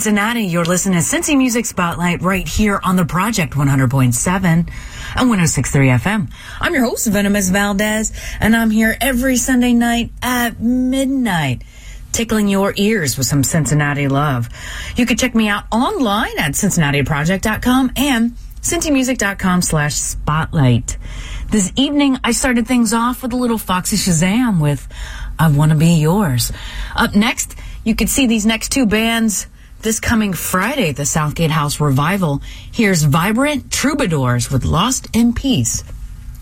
Cincinnati. You're listening to Cincy Music Spotlight right here on the Project 100.7 and 106.3 FM. I'm your host, Venomous Valdez, and I'm here every Sunday night at midnight tickling your ears with some Cincinnati love. You can check me out online at cincinnatiproject.com and cincymusic.com slash spotlight. This evening, I started things off with a little Foxy Shazam with I Wanna Be Yours. Up next, you can see these next two bands this coming Friday, the Southgate House Revival. Here's Vibrant Troubadours with Lost in Peace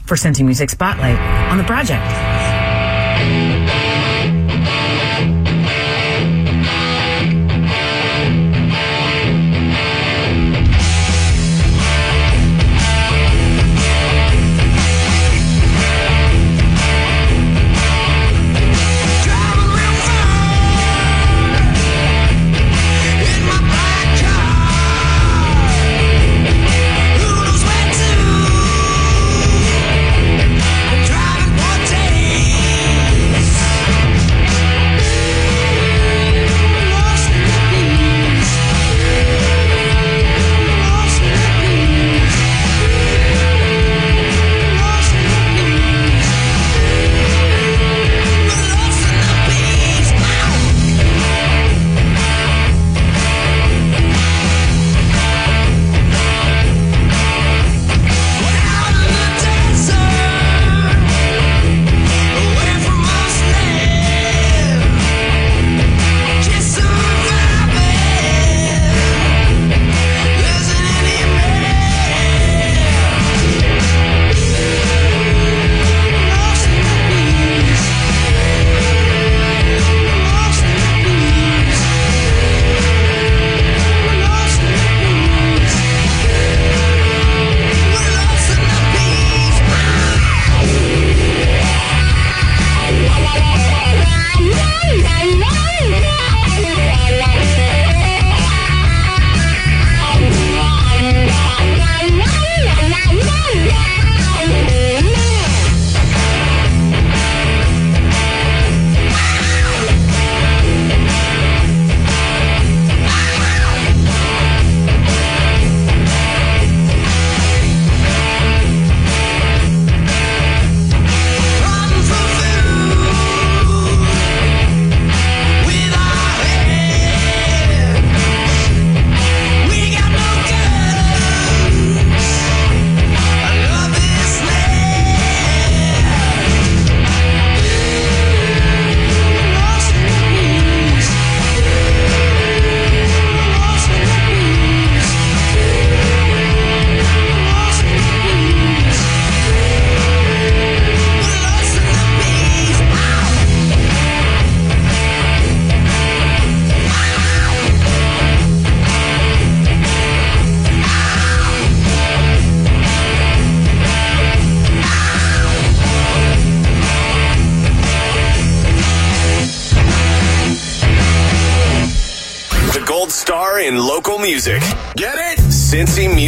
for Cincy Music Spotlight on the project.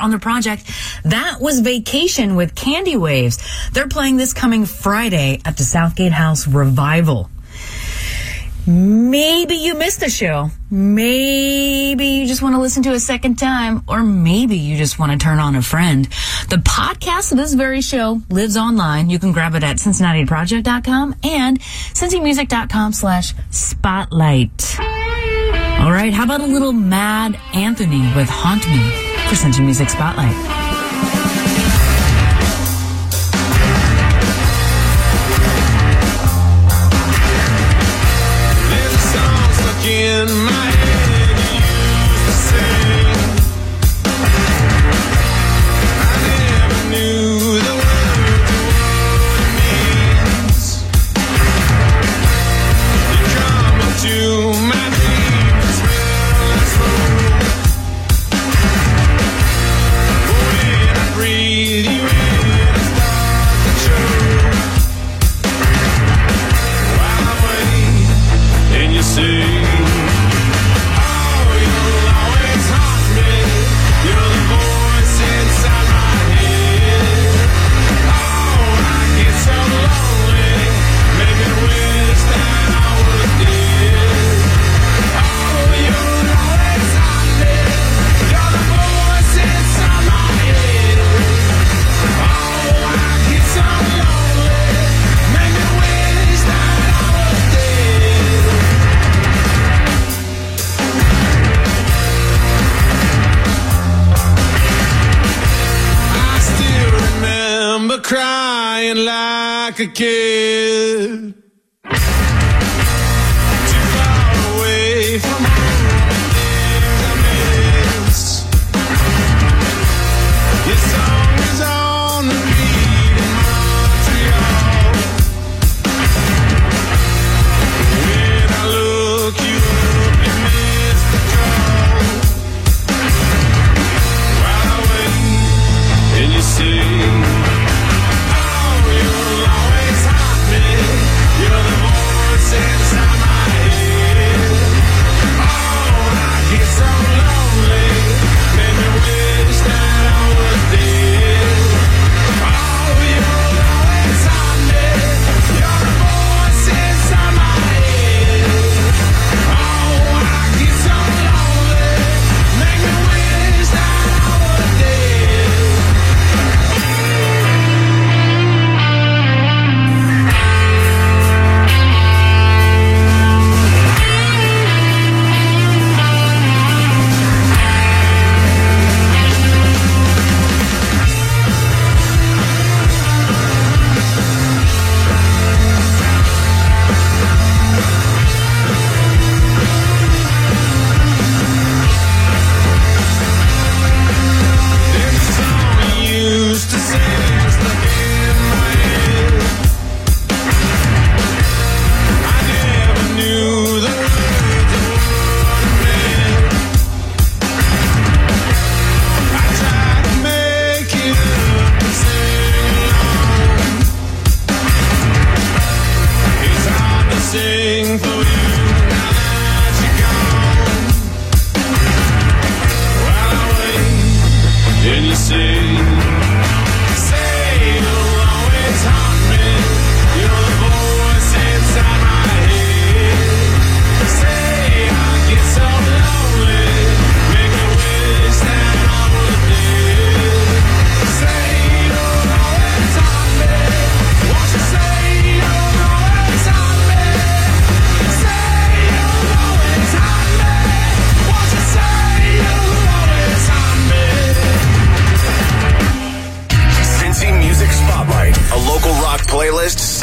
on the project. That was Vacation with Candy Waves. They're playing this coming Friday at the Southgate House Revival. Maybe you missed the show. Maybe you just want to listen to a second time, or maybe you just want to turn on a friend. The podcast of this very show lives online. You can grab it at CincinnatiProject.com and CincyMusic.com slash spotlight. All right, how about a little Mad Anthony with Haunt Me for Cincy Music Spotlight?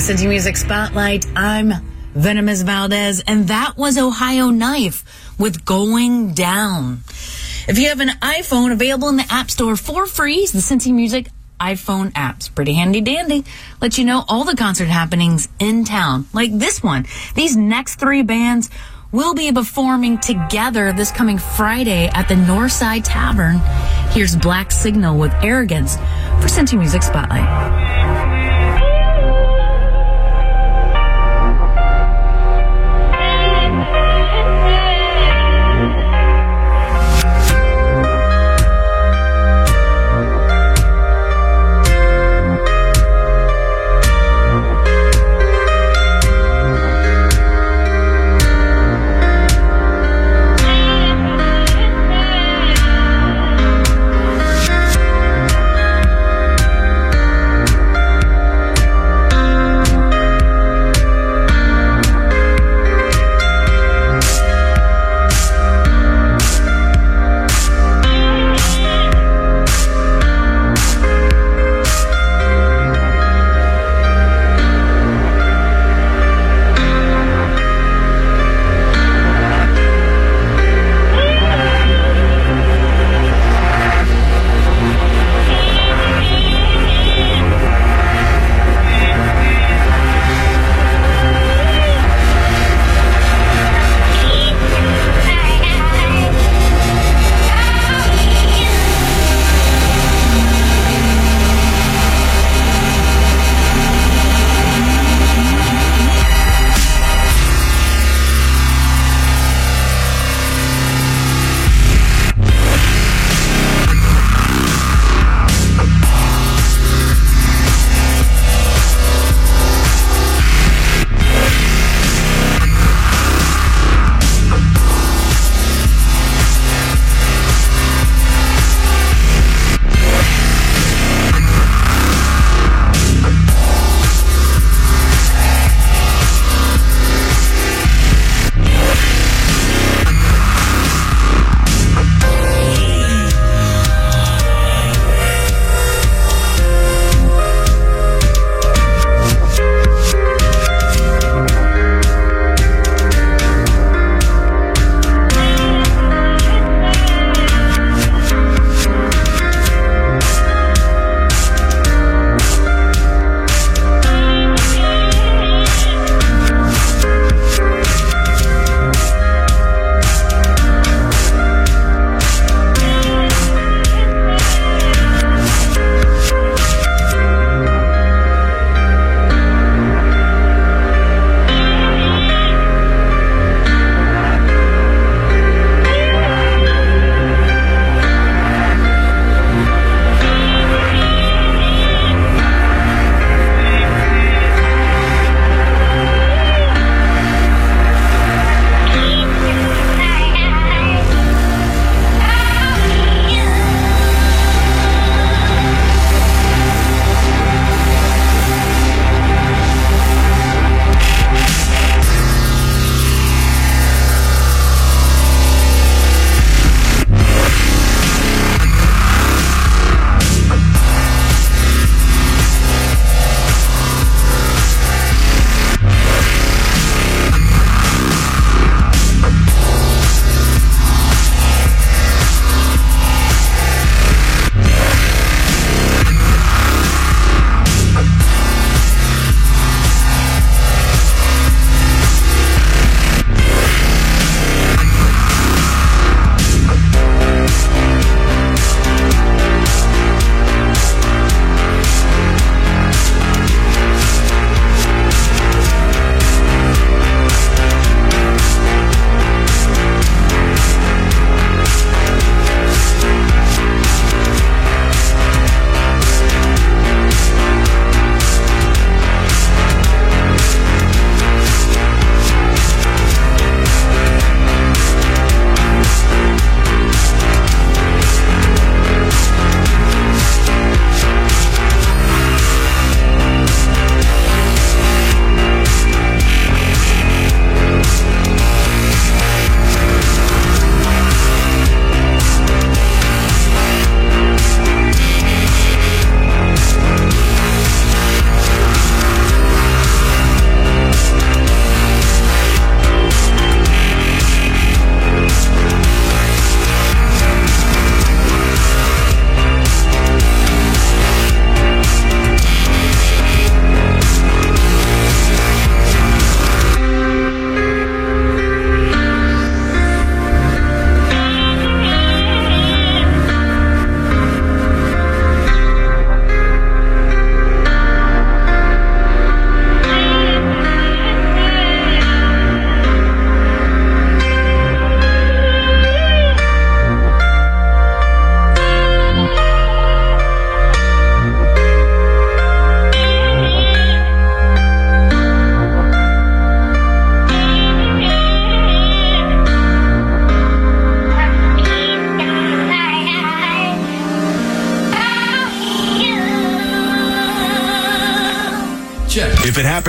Cincy Music Spotlight. I'm Venomous Valdez, and that was Ohio Knife with Going Down. If you have an iPhone available in the App Store for free, the Cincy Music iPhone app's pretty handy dandy. Let you know all the concert happenings in town, like this one. These next three bands will be performing together this coming Friday at the Northside Tavern. Here's Black Signal with Arrogance for Cincy Music Spotlight.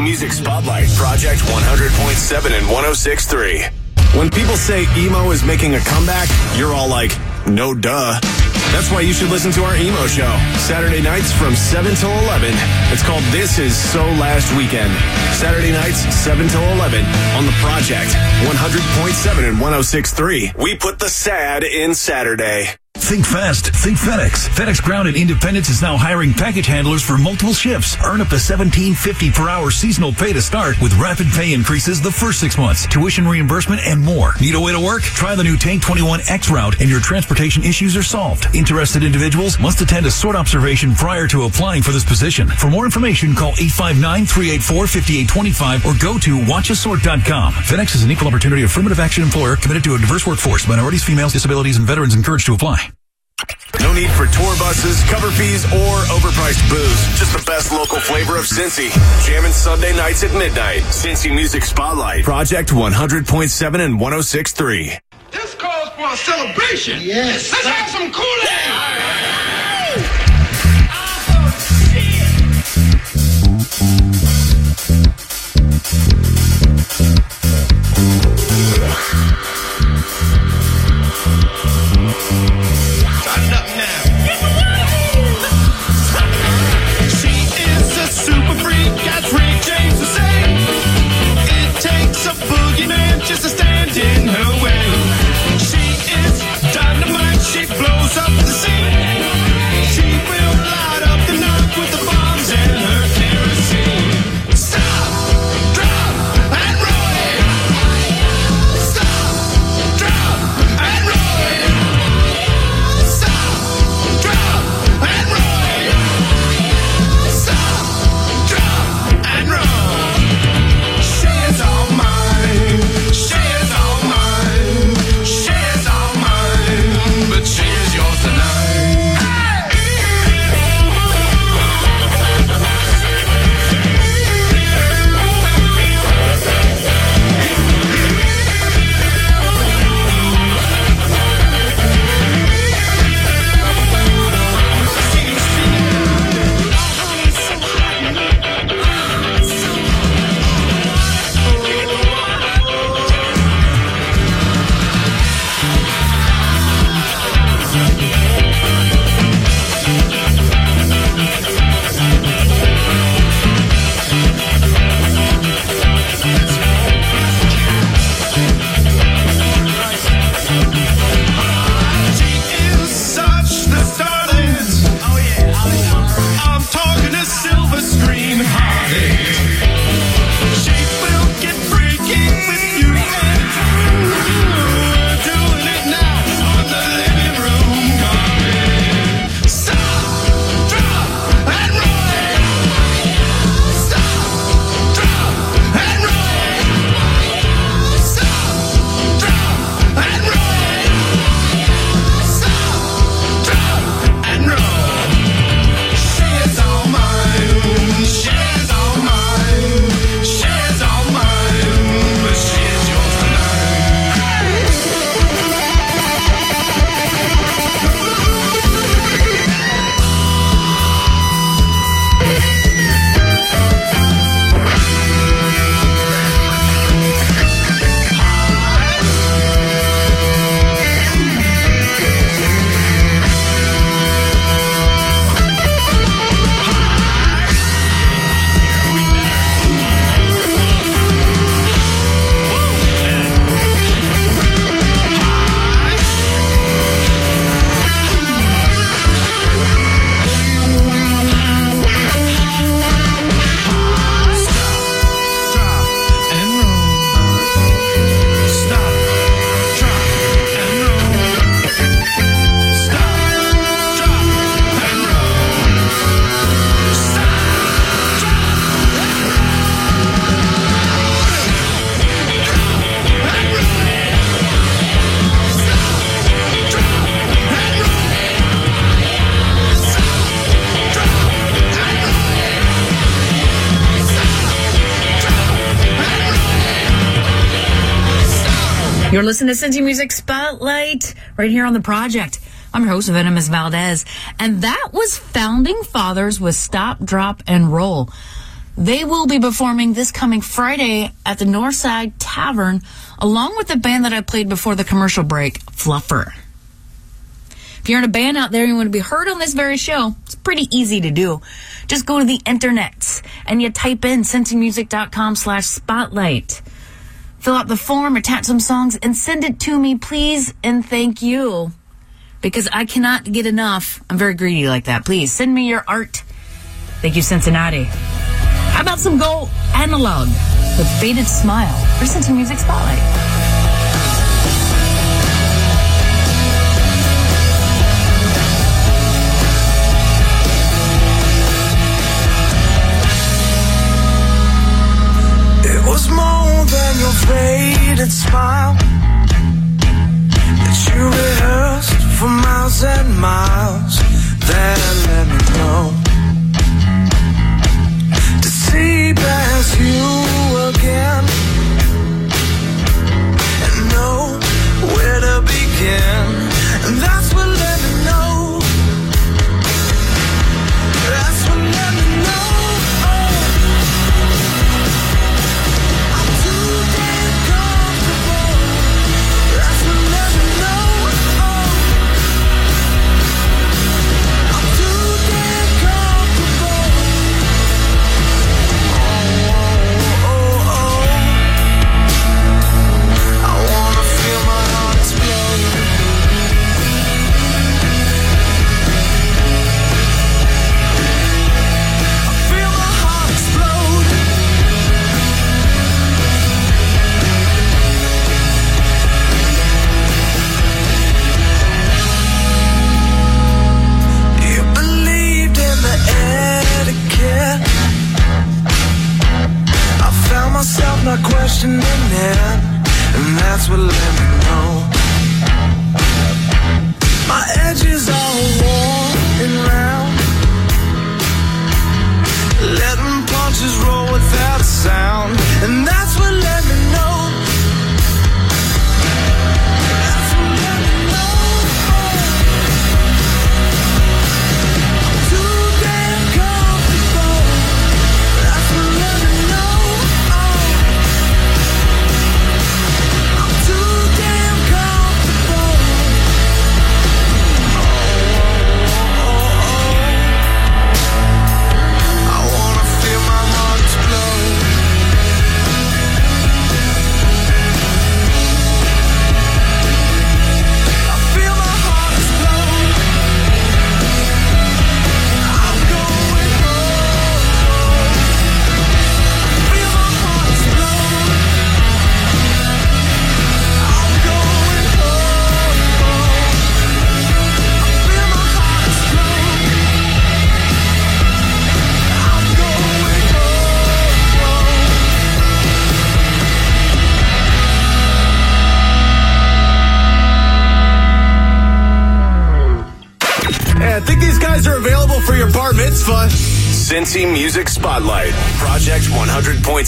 Music Spotlight, Project 100.7 and 106.3. When people say emo is making a comeback, you're all like, no duh. That's why you should listen to our emo show. Saturday nights from 7 till 11. It's called This Is So Last Weekend. Saturday nights, 7 till 11 on the Project 100.7 and 106.3. We put the sad in Saturday. Think fast. Think FedEx. FedEx Ground in Independence is now hiring package handlers for multiple shifts. Earn up to $17.50 per hour seasonal pay to start with rapid pay increases the first six months, tuition reimbursement, and more. Need a way to work? Try the new Tank 21X route and your transportation issues are solved. Interested individuals must attend a sort observation prior to applying for this position. For more information, call 859-384-5825 or go to watchasort.com. FedEx is an equal opportunity affirmative action employer committed to a diverse workforce. Minorities, females, disabilities, and veterans encouraged to apply. No need for tour buses, cover fees, or overpriced booze. Just the best local flavor of Cincy. Jamming Sunday nights at midnight. Cincy Music Spotlight. Project 100.7 and 106.3. This calls for a celebration. Yes. Let's have some Kool-Aid. Turn You're listening to Cincy Music Spotlight right here on the project. I'm your host, Venomous Valdez. And that was Founding Fathers with Stop, Drop, and Roll. They will be performing this coming Friday at the Northside Tavern, along with the band that I played before the commercial break, Fluffer. If you're in a band out there and you want to be heard on this very show, it's pretty easy to do. Just go to the internet and you type in cincymusic.com slash spotlight. Fill out the form, attach some songs, and send it to me, please, and thank you. because I cannot get enough. I'm very greedy like that. Please send me your art. Thank you, Cincinnati. How about some Go Analog with Faded Smile for Cincy Music Spotlight? Your faded smile that you rehearsed for miles and miles. That let me know to see past you again and know where to begin. And that's what not questioning it, and that's what let me know. My edges are worn and round,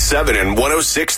100.7 and 106.3.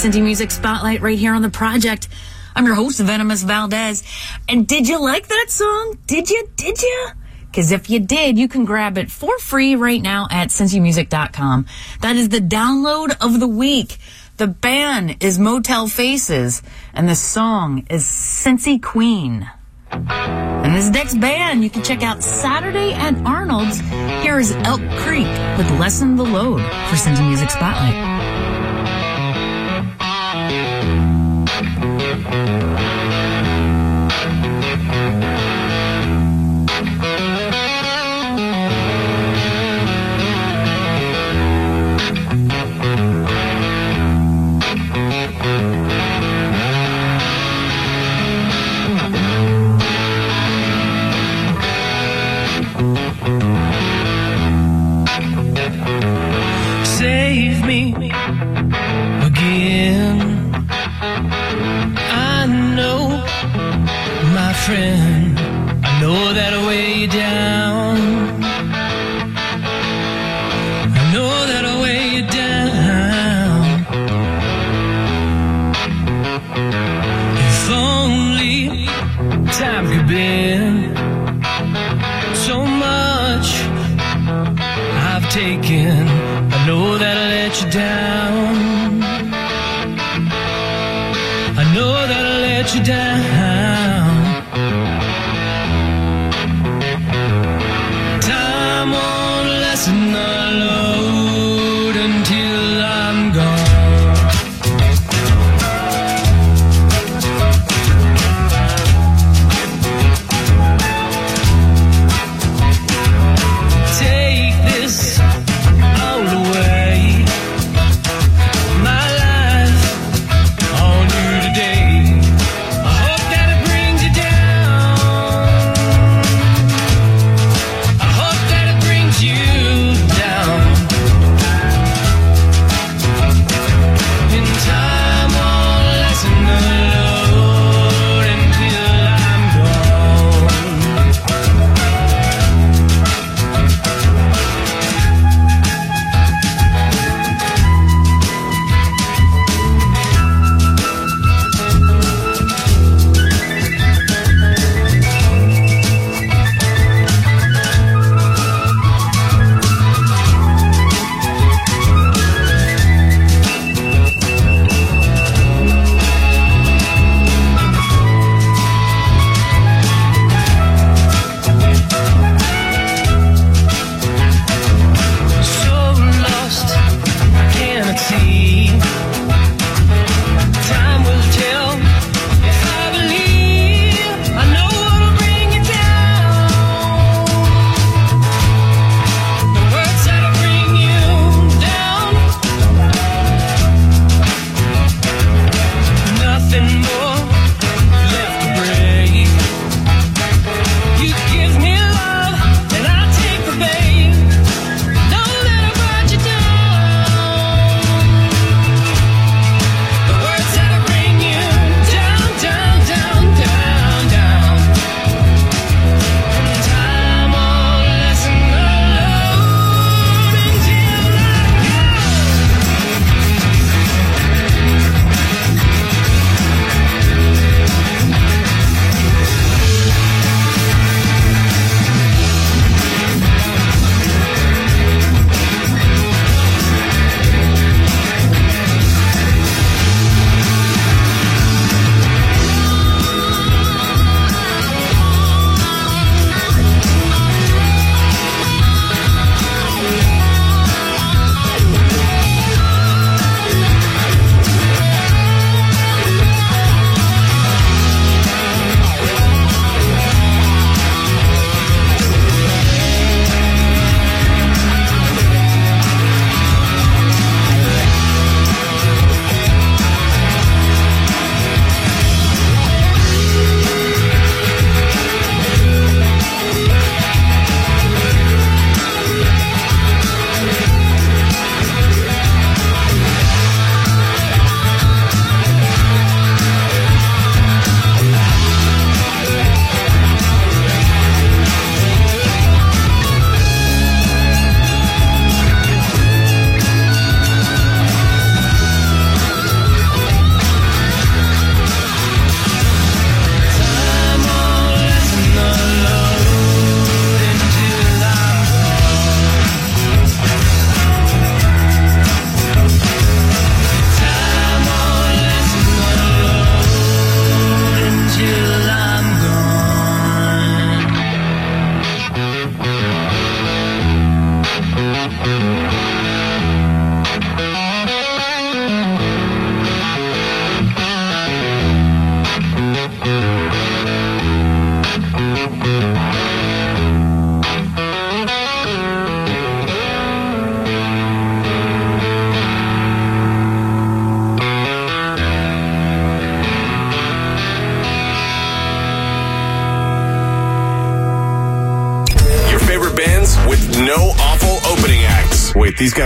Cincy Music Spotlight right here on the project. I'm your host, Venomous Valdez. And did you like that song? Did you? Did you? Because if you did, you can grab it for free right now at cincymusic.com. That is the download of the week. The band is Motel Faces, and the song is Cincy Queen. And this next band you can check out Saturday at Arnold's. Here is Elk Creek with Lessen the Load for Cincy Music Spotlight. Thank you.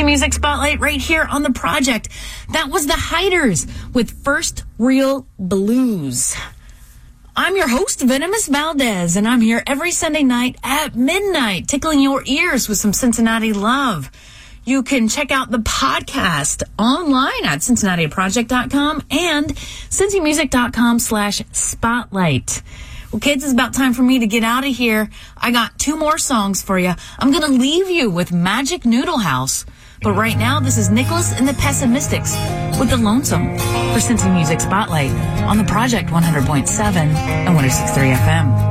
Crazy Music Spotlight right here on the project. That was the Hiders with First Real Blues. I'm your host, Venomous Valdez, and I'm here every Sunday night at midnight, tickling your ears with some Cincinnati love. You can check out the podcast online at cincinnatiproject.com and cincymusic.com slash spotlight. Well, kids, it's about time for me to get out of here. I got two more songs for you. I'm going to leave you with Magic Noodle House but right now, this is Nicholas and the Pessimistics with The Lonesome for Cincy Music Spotlight on the Project 100.7 and 106.3 FM.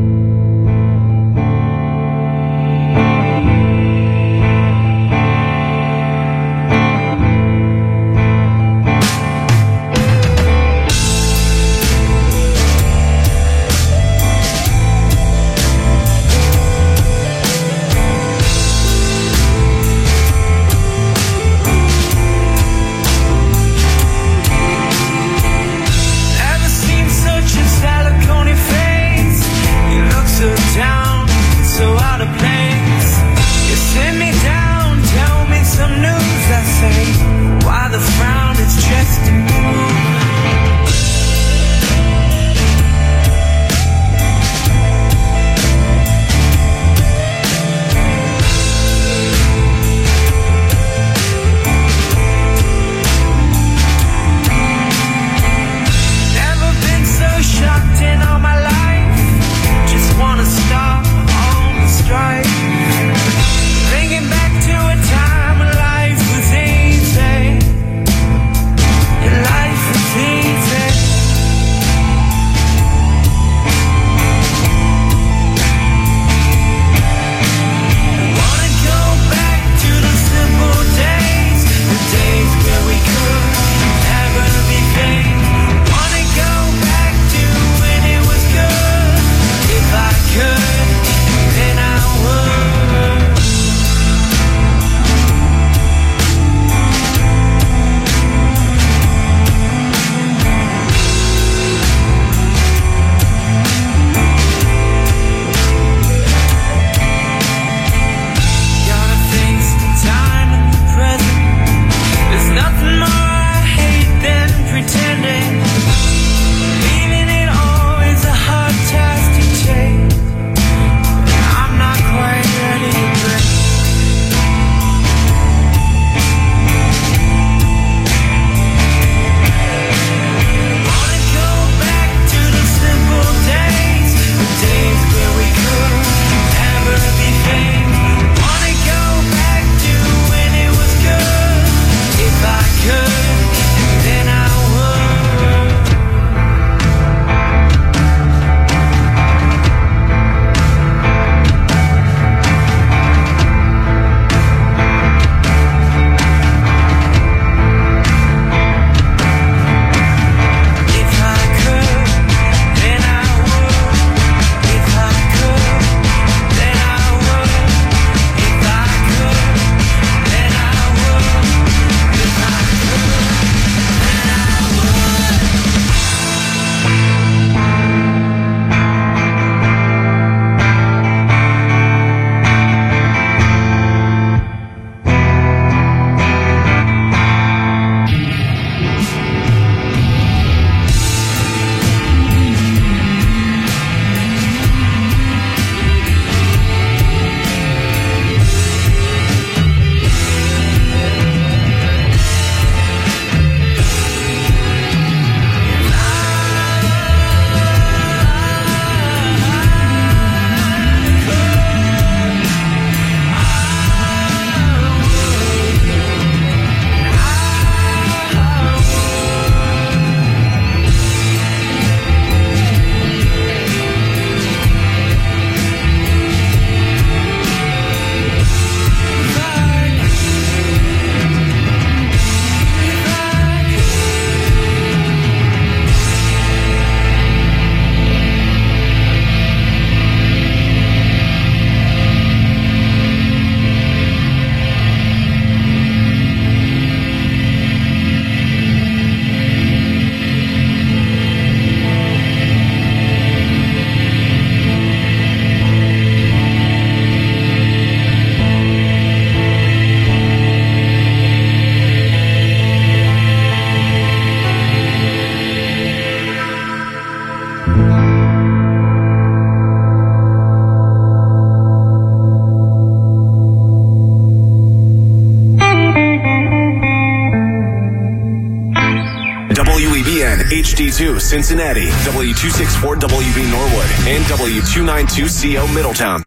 WEBN HD2 Cincinnati, W264 WB Norwood, and W292CO Middletown.